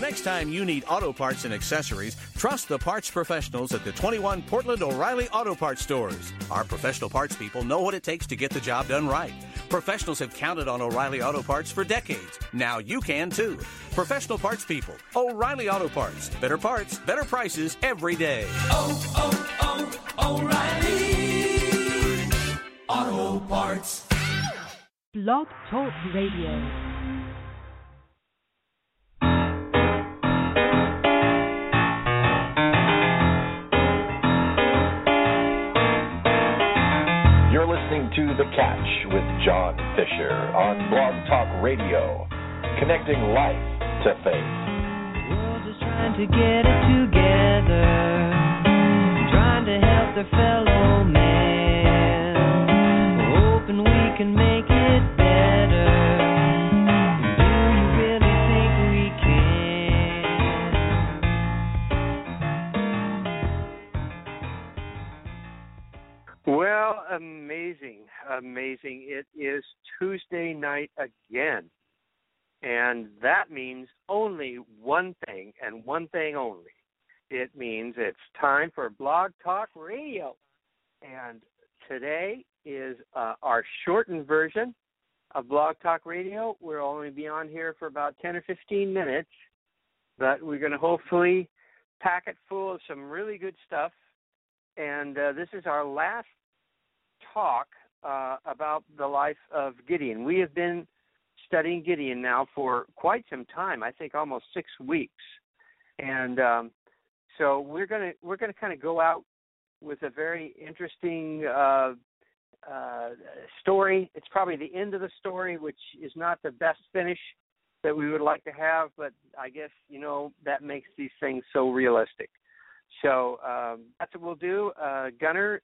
the next time you need auto parts and accessories, trust the parts professionals at the 21 Portland O'Reilly Auto Parts stores. Our professional parts people know what it takes to get the job done right. Professionals have counted on O'Reilly Auto Parts for decades. Now you can too. Professional parts people, O'Reilly Auto Parts. Better parts, better prices every day. Oh, oh, oh, O'Reilly Auto Parts. Blog Talk Radio. You're listening to The Catch with John Fischer on Blog Talk Radio, connecting life to faith. world is trying to get it together, trying to help their fellow amazing. It is Tuesday night again. And that means only one thing and one thing only. It means it's time for Blog Talk Radio. And today is uh, our shortened version of Blog Talk Radio. We'll only be on here for about 10 or 15 minutes, but we're going to hopefully pack it full of some really good stuff. And uh, this is our last talk uh, about the life of Gideon. We have been studying Gideon now for quite some time. I think almost six weeks, and um, so we're gonna we're gonna kind of go out with a very interesting uh, uh, story. It's probably the end of the story, which is not the best finish that we would like to have, but I guess you know that makes these things so realistic. So um, that's what we'll do. Uh, Gunner,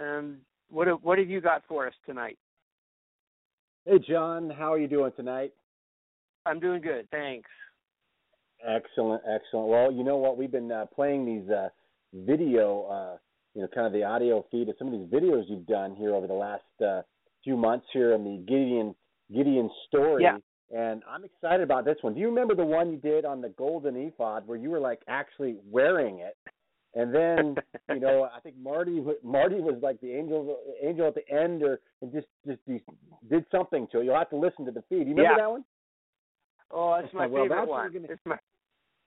um, what have- what have you got for us tonight? Hey, John, how are you doing tonight? I'm doing good, thanks. Excellent, excellent. Well, you know what? We've been uh, playing these uh, video, uh, you know, kind of the audio feed of some of these videos you've done here over the last uh, few months here on the Gideon Gideon story. Yeah. And I'm excited about this one. Do you remember the one you did on the golden ephod where you were like actually wearing it? And then, you know, I think Marty Marty was like the angel angel at the end, or and just just did something to it. You'll have to listen to the feed. You remember Yeah. that one? Oh, that's my Well, favorite that's one. gonna- It's my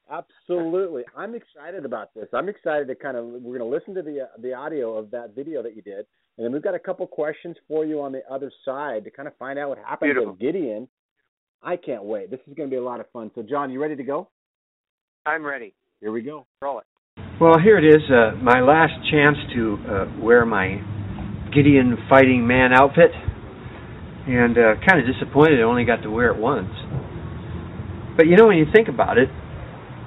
Absolutely, I'm excited about this. I'm excited to kind of we're going to listen to the uh, the audio of that video that you did, and then we've got a couple questions for you on the other side to kind of find out what happened Beautiful. with Gideon. I can't wait. This is going to be a lot of fun. So, John, you ready to go? I'm ready. Here we go. Roll it. Well, here it is, uh, my last chance to uh, wear my Gideon fighting man outfit, and uh, kind of disappointed I only got to wear it once. But you know, when you think about it,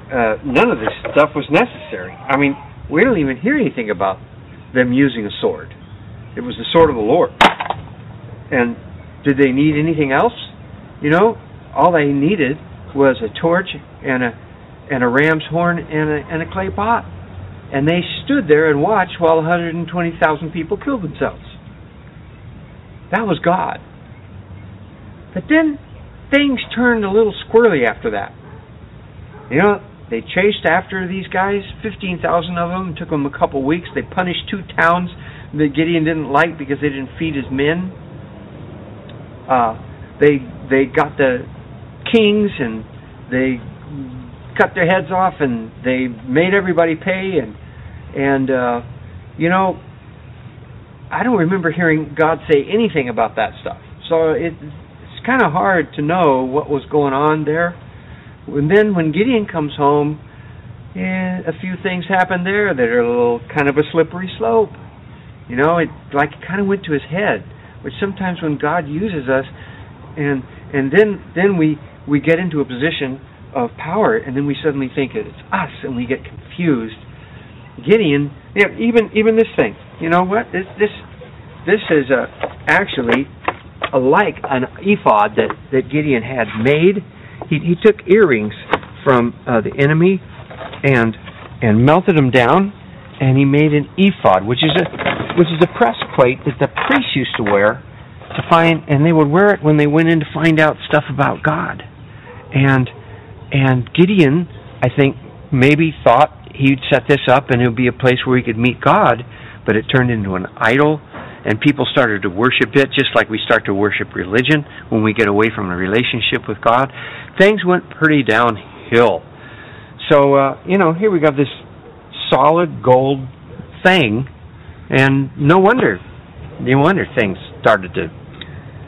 uh, none of this stuff was necessary. I mean, we don't even hear anything about them using a sword. It was the sword of the Lord. And did they need anything else? You know, all they needed was a torch and a and a ram's horn and a and a clay pot. And they stood there and watched while 120,000 people killed themselves. That was God. But then things turned a little squirrely after that. You know, they chased after these guys, 15,000 of them. It took them a couple weeks. They punished two towns that Gideon didn't like because they didn't feed his men. Uh, they they got the kings and they cut their heads off and they made everybody pay and and uh, you know I don't remember hearing God say anything about that stuff. So it, it's kind of hard to know what was going on there. And then when Gideon comes home, yeah, a few things happen there that are a little kind of a slippery slope. You know, it like it kind of went to his head, which sometimes when God uses us, and and then then we we get into a position of power, and then we suddenly think it's us, and we get confused. Gideon, even even this thing, you know what? This this this is a actually a like an ephod that that Gideon had made. He he took earrings from uh, the enemy and and melted them down, and he made an ephod, which is a which is a breastplate that the priests used to wear to find, and they would wear it when they went in to find out stuff about God. And and Gideon I think, maybe thought he'd set this up and it would be a place where he could meet God, but it turned into an idol, and people started to worship it just like we start to worship religion when we get away from a relationship with God. Things went pretty downhill. So, uh, you know, here we got this solid gold thing, and no wonder, no wonder things started to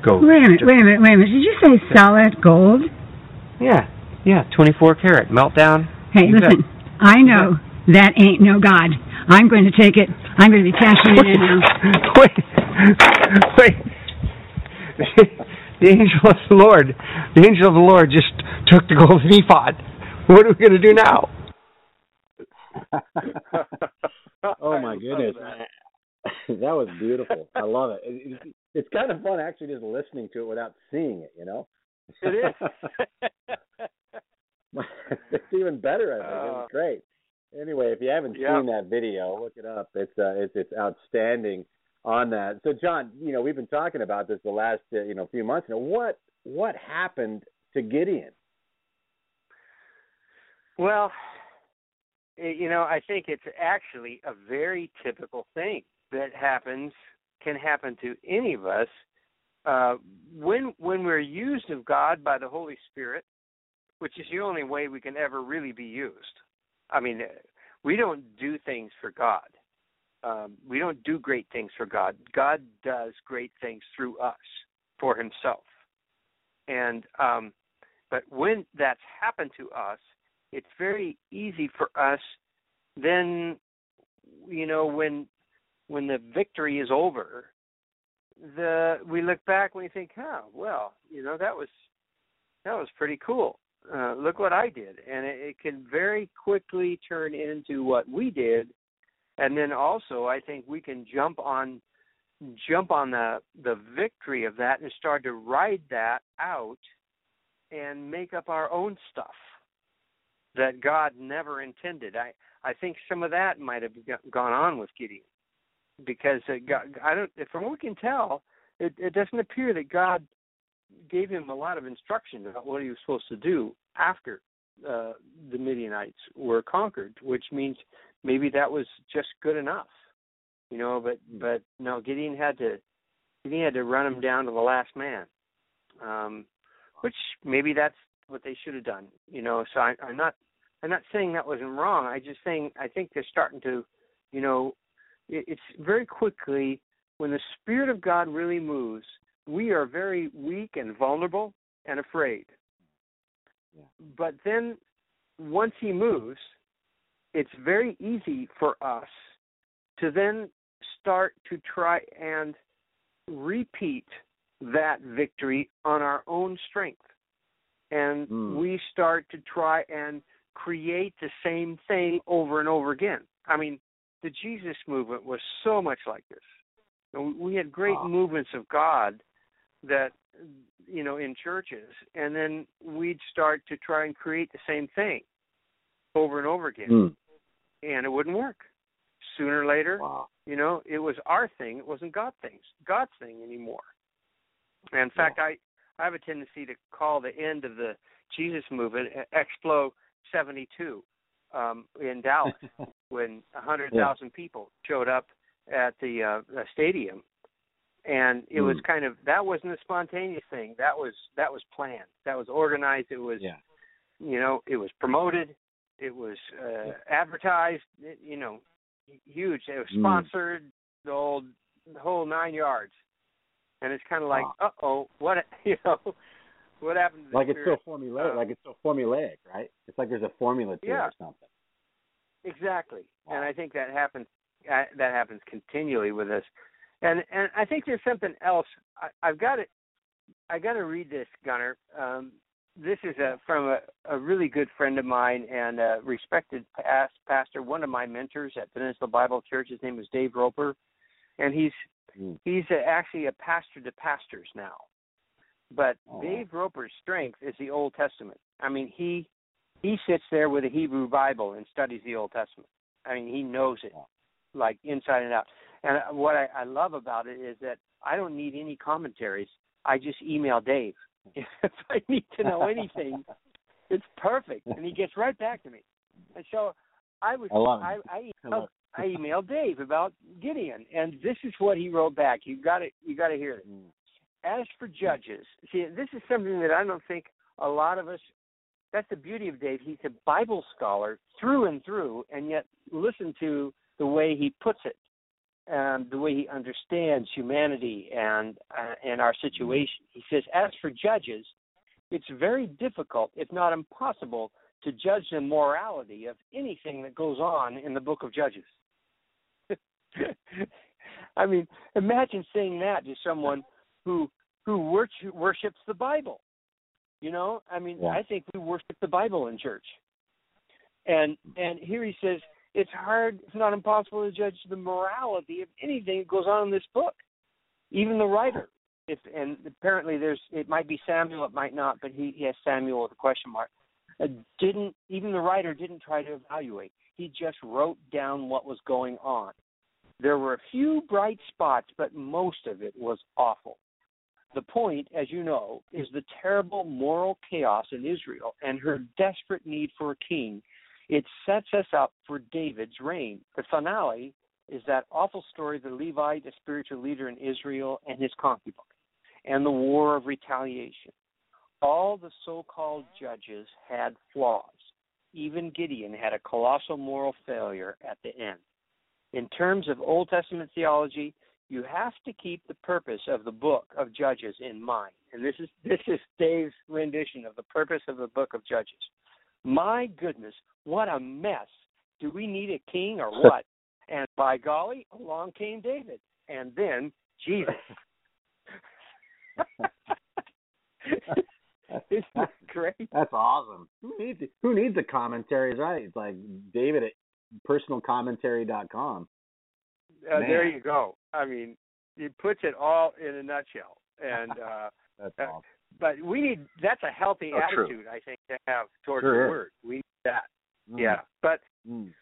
go. Wait a minute, wait a minute, wait a minute. Did you say solid gold? Yeah, yeah, 24 karat meltdown. Hey, You listen, bet. I know that ain't no God. I'm going to take it. I'm going to be cashing it in now. wait, wait. The angel of the Lord, the angel of the Lord just took the golden ephod. What are we going to do now? oh my goodness, that was beautiful. I love it. It- it- It's kind of fun actually just listening to it without seeing it. You know. It is. It's even better. I think Uh, was great. Anyway, if you haven't yeah. seen that video, look it up. It's uh, it's it's outstanding on that. So, John, you know we've been talking about this the last uh, you know few months now. What what happened to Gideon? Well, you know, I think it's actually a very typical thing that happens can happen to any of us uh, when when we're used of God by the Holy Spirit, which is the only way we can ever really be used. I mean, we don't do things for God. Um, we don't do great things for God. God does great things through us for Himself. And um, but when that's happened to us, it's very easy for us then you know when when the victory is over the we look back and we think huh well you know that was that was pretty cool uh look what i did and it, it can very quickly turn into what we did and then also i think we can jump on jump on the the victory of that and start to ride that out and make up our own stuff that God never intended. I I think some of that might have go- gone on with Gideon because uh, God, I don't from what we can tell, it, it doesn't appear that God gave him a lot of instruction about what he was supposed to do after uh, the Midianites were conquered, which means maybe that was just good enough, you know. But but no, Gideon had to Gideon had to run him down to the last man, um, which maybe that's what they should have done, you know. So I, I'm not I'm not saying that wasn't wrong. I just saying I think they're starting to, you know, it, it's very quickly when the Spirit of God really moves, we are very weak and vulnerable and afraid. But then once He moves, it's very easy for us to then start to try and repeat that victory on our own strength. And Mm. we start to try and create the same thing over and over again. I mean, the Jesus movement was so much like this. We had great Wow. movements of God that you know in churches, and then we'd start to try and create the same thing over and over again, Mm. and it wouldn't work. Sooner or later, Wow. you know, it was our thing. It wasn't God things, God's thing anymore. And in fact, I I have a tendency to call the end of the Jesus movement Explo 72 um, in Dallas when a hundred thousand people showed up at the uh, stadium, and it was Mm. kind of that wasn't a spontaneous thing. That was that was planned. That was organized. It was Yeah. you know it was promoted. It was uh, advertised. It, you know, huge. It was Mm. sponsored. The old the whole nine yards. And it's kind of like, uh oh, what you know, what happened to Like it's so formulaic. Uh, like it's so formulaic, right? It's like there's a formula to Yeah. it or something. Exactly, and I think that happens. Uh, that happens continually with us, and and I think there's something else. I, I've got to, I got to read this, Gunner. Um, this is a, from a, a really good friend of mine and a respected past pastor, one of my mentors at Peninsula Bible Church. His name is Dave Roper, and he's Mm. he's uh actually a pastor to pastors now. But Oh. Dave Roper's strength is the Old Testament. I mean, he he sits there with a Hebrew Bible and studies the Old Testament. I mean, he knows it like inside and out. And what I, I love about it is that I don't need any commentaries. I just email Dave if I need to know anything. it's perfect, and he gets right back to me. And so I was I I. I I emailed, I emailed Dave about Gideon, and this is what he wrote back. You got to you got to hear it. Mm. As for judges, see, this is something that I don't think a lot of us. That's the beauty of Dave. He's a Bible scholar through and through, and yet listen to the way he puts it, and the way he understands humanity and uh, and our situation. He says, as for judges, it's very difficult, if not impossible, to judge the morality of anything that goes on in the book of Judges. I mean, imagine saying that to someone who who worship, worships the Bible. You know, I mean, Yeah. I think we worship the Bible in church. And and here he says it's hard, it's not impossible to judge the morality of anything that goes on in this book. Even the writer. If and apparently there's it might be Samuel, it might not, but he, he has Samuel with a question mark. Uh, didn't even the writer didn't try to evaluate. He just wrote down what was going on. There were a few bright spots, but most of it was awful. The point, as you know, is the terrible moral chaos in Israel and her desperate need for a king. It sets us up for David's reign. The finale is that awful story of the Levite, a spiritual leader in Israel, and his concubine, and the war of retaliation. All the so called judges had flaws. Even Gideon had a colossal moral failure at the end. In terms of Old Testament theology, you have to keep the purpose of the book of Judges in mind. And this is this is Dave's rendition of the purpose of the book of Judges. My goodness, what a mess. Do we need a king or what? and by golly, along came David. And then Jesus. Isn't that great? That's awesome. Who needs? Who needs a commentary? Right? It's like David at personalcommentary.com. Uh, there you go. I mean, it puts it all in a nutshell. And uh That's Uh, awesome. but we need that's a healthy Oh, true. attitude, I think, to have towards Sure the word. We. Mm. Yeah. But Mm.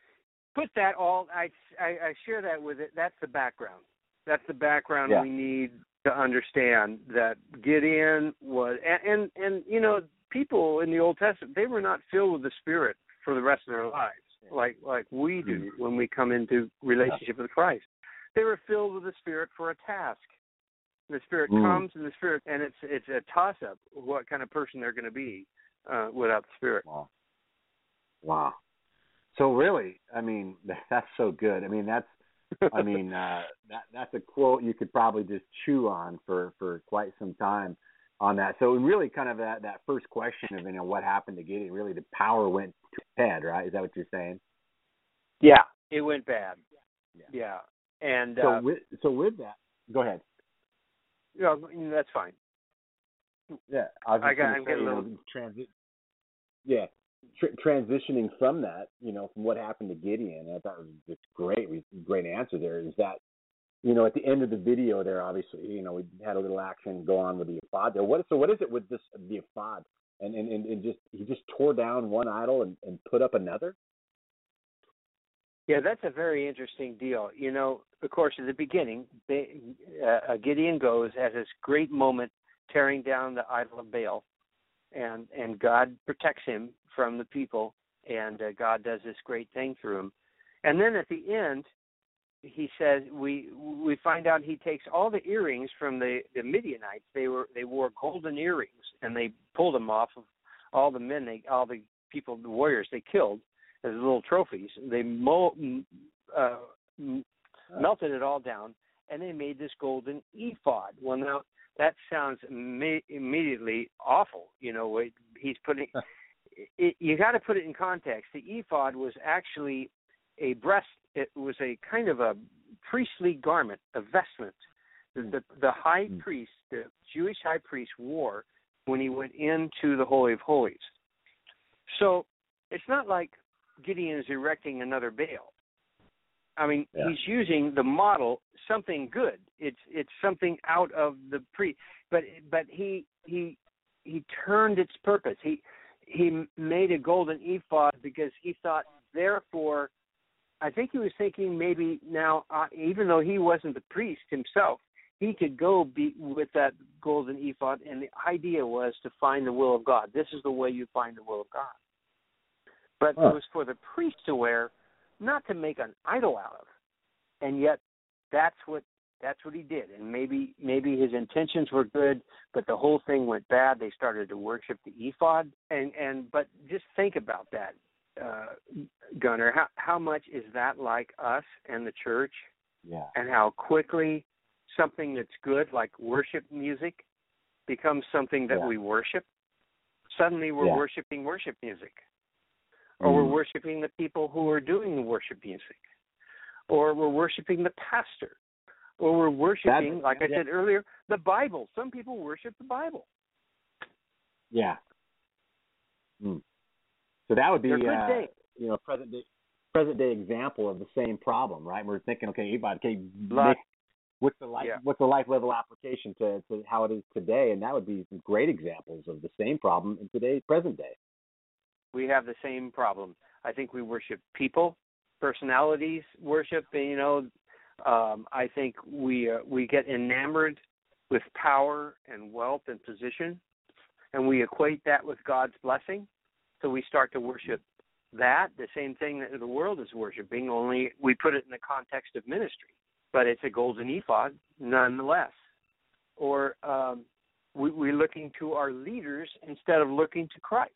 put that all I, I I share that with it. That's the background. That's the background Yeah. we need to understand that Gideon was and, and and you know people in the Old Testament they were not filled with the Spirit for the rest of their lives like like we do when we come into relationship with Christ. They were filled with the Spirit for a task. The Spirit Mm. comes and the Spirit and it's it's a toss up what kind of person they're going to be uh, without the Spirit. Wow. Wow. So really, I mean, that's so good. I mean, that's I mean, uh, that that's a quote you could probably just chew on for for quite some time on that. So really, kind of that that first question of you know what happened to Gideon, really the power went to head, right? Is that what you're saying? Yeah, it went bad. Yeah. Yeah, and So uh, with so with that, go ahead. you know, that's fine. Yeah, I I got- I'm say, getting you a know, little- transi- Yeah, tr- transitioning from that, you know, from what happened to Gideon, I thought it was just great, great answer there. Is that, you know, at the end of the video there, obviously, you know, we had a little action go on with the ephod there. What so what is it with this the ephod? And and and, and just he just tore down one idol and, and put up another. Yeah, that's a very interesting deal. You know, of course, at the beginning, uh, Gideon goes at this great moment, tearing down the idol of Baal, and and God protects him from the people, and uh, God does this great thing through him. And then at the end, he says we we find out he takes all the earrings from the the Midianites. They were they wore golden earrings, and they pulled them off of all the men they all the people the warriors they killed as little trophies. They mo- uh, melted it all down, and they made this golden ephod. Well, now that sounds imme- immediately awful. You know, he's putting. it, you got to put it in context. The ephod was actually a breast. It was a kind of a priestly garment, a vestment. The the, the high Mm. priest, the Jewish high priest, wore when he went into the holy of holies. So it's not like Gideon is erecting another Baal. I mean, Yeah. he's using the model something good. It's it's something out of the pre, but but he he he turned its purpose. He he made a golden ephod because he thought therefore I think he was thinking maybe now uh, even though he wasn't the priest himself, he could go be with that golden ephod, and the idea was to find the will of God. This is the way you find the will of God. But Huh. it was for the priest to wear, not to make an idol out of. And yet, that's what that's what he did. And maybe maybe his intentions were good, but the whole thing went bad. They started to worship the ephod, and and but just think about that, uh, Gunner. How how much is that like us and the church? Yeah. and how quickly something that's good, like worship music, becomes something that Yeah. we worship. Suddenly we're Yeah. worshiping worship music. Or we're Mhm. worshiping the people who are doing the worship music. Or we're worshiping the pastor. Or we're worshiping, like I yeah. said earlier, the Bible. Some people worship the Bible. Yeah. Hmm. So that would be, uh, you know, present day, present day example of the same problem, right? We're thinking, okay, ephod, okay, make, what's the life, Yeah. what's the life level application to, to how it is today, and that would be some great examples of the same problem in today's present day. We have the same problem. I think we worship people, personalities worship. You know, um, I think we uh, we get enamored with power and wealth and position, and we equate that with God's blessing. So we start to worship that, the same thing that the world is worshiping. Only we put it in the context of ministry, but it's a golden ephod nonetheless. Or um, we, we're looking to our leaders instead of looking to Christ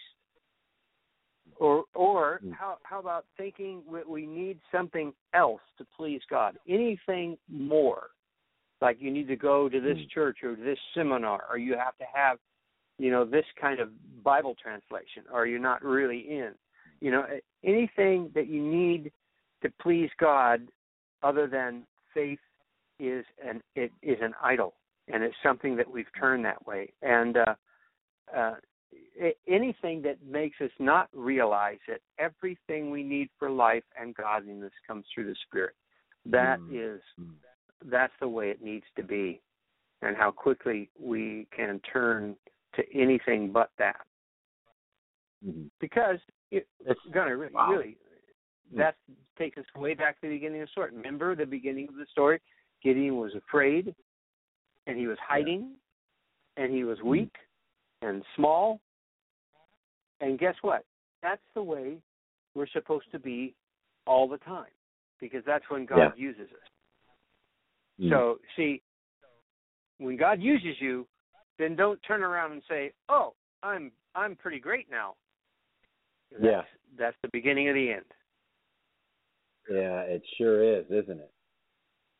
or or Mm. how how about thinking we, we need something else to please God? Anything more? Like you need to go to this Mm. church or this seminar, or you have to have, you know, this kind of Bible translation, or you're not really in. You know, anything that you need to please God, other than faith, is an it is an idol, and it's something that we've turned that way. And uh, uh, anything that makes us not realize that everything we need for life and godliness comes through the Spirit. That Mm. is, Mm. that's the way it needs to be, and how quickly we can turn to anything but that. Mhm. Because it, It's gonna really, wow. really that takes us way back to the beginning of the story. Remember the beginning of the story? Gideon was afraid, and he was hiding, and he was weak and small. And guess what? That's the way we're supposed to be all the time, because that's when God Yeah. uses us. Mm. So, see, when God uses you, then don't turn around and say, "Oh, I'm I'm pretty great now." That's, Yeah. that's the beginning of the end. Yeah, it sure is, isn't it?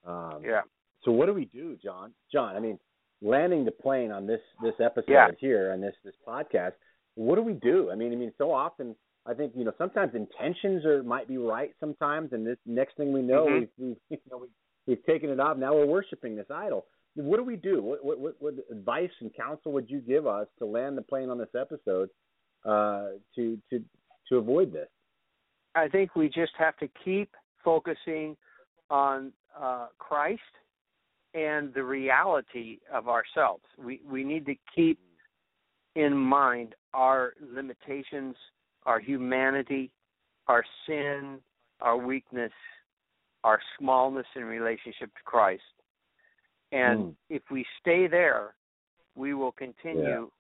Um, Yeah. So what do we do, John? John, I mean, landing the plane on this this episode Yeah. here on this this podcast. What do we do? I mean, I mean, so often I think you know sometimes intentions are might be right sometimes, and this next thing we know, Mhm. we've, we've you know we've, we've taken it off. Now we're worshiping this idol. What do we do? What, what what what advice and counsel would you give us to land the plane on this episode uh, to to to avoid this? I think we just have to keep focusing on uh, Christ and the reality of ourselves. We we need to keep in mind our limitations, our humanity, our sin, our weakness, our smallness in relationship to Christ. And Mm. if we stay there, we will continue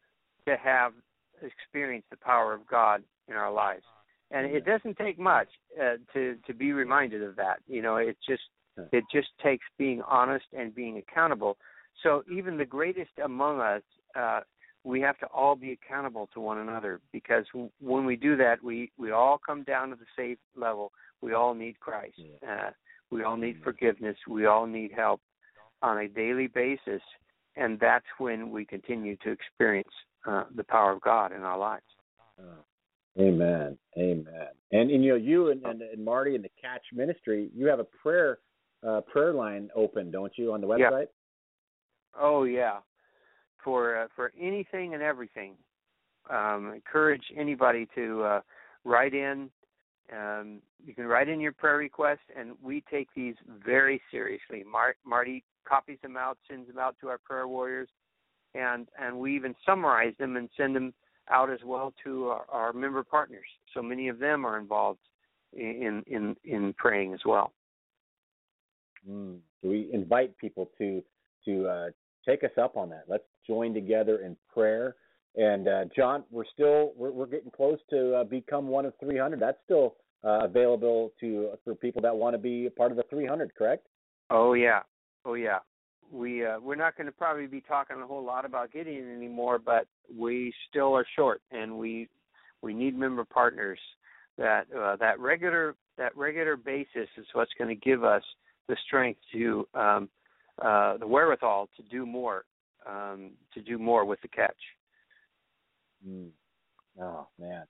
to have experience the power of God in our lives. And it doesn't take much uh, to to be reminded of that. You know, it just it just takes being honest and being accountable. So even the greatest among us, uh, we have to all be accountable to one another because w- when we do that, we we all come down to the same level. We all need Christ. Uh, we all need forgiveness. We all need help on a daily basis, and that's when we continue to experience uh, the power of God in our lives. Amen. Amen. And, and you know, you and, and, and Marty and the Catch Ministry, you have a prayer uh, prayer line open, don't you, on the website? Yeah. website? Oh yeah, for uh, for anything and everything. Um, encourage anybody to uh, write in. Um, you can write in your prayer request, and we take these very seriously. Mar- Marty copies them out, sends them out to our prayer warriors, and and we even summarize them and send them out as well to our, our member partners. So many of them are involved in in in praying as well. Mm. So we invite people to to uh, take us up on that. Let's join together in prayer. And uh, John, we're still we're, we're getting close to uh, become one of 300. That's still uh, available to for people that want to be a part of the 300. Correct? Oh yeah, oh yeah. We uh, we're not going to probably be talking a whole lot about Gideon anymore, but we still are short, and we we need member partners. That uh, that regular that regular basis is what's going to give us the strength to um, uh, the wherewithal to do more um, to do more with the catch. Mm. Oh man,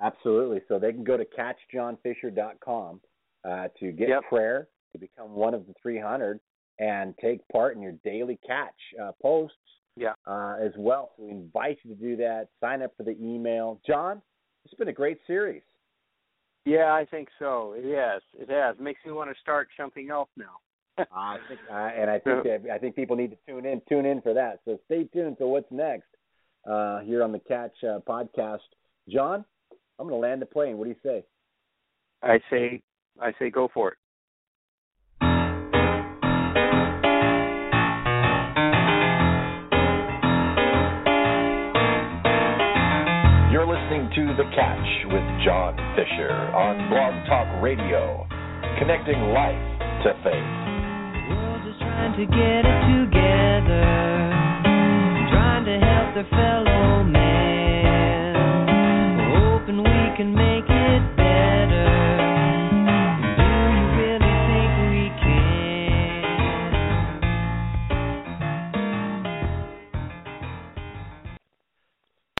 absolutely. So they can go to catchjohnfischer.com uh, to get Yep. prayer to become one of the 300 and take part in your daily catch uh, posts Yeah. uh, as well. So we invite you to do that. Sign up for the email. John, it's been a great series. Yeah, I think so. Yes, it has. Makes me want to start something else now. I think, uh, and I think that, I think people need to tune in, tune in for that. So stay tuned to what's next uh, here on the Catch uh, podcast. John, I'm going to land the plane. What do you say? I say, I say, go for it. You're listening to The Catch with John Fischer on Blog Talk Radio, connecting life to faith. To get it together, trying to help their fellow man.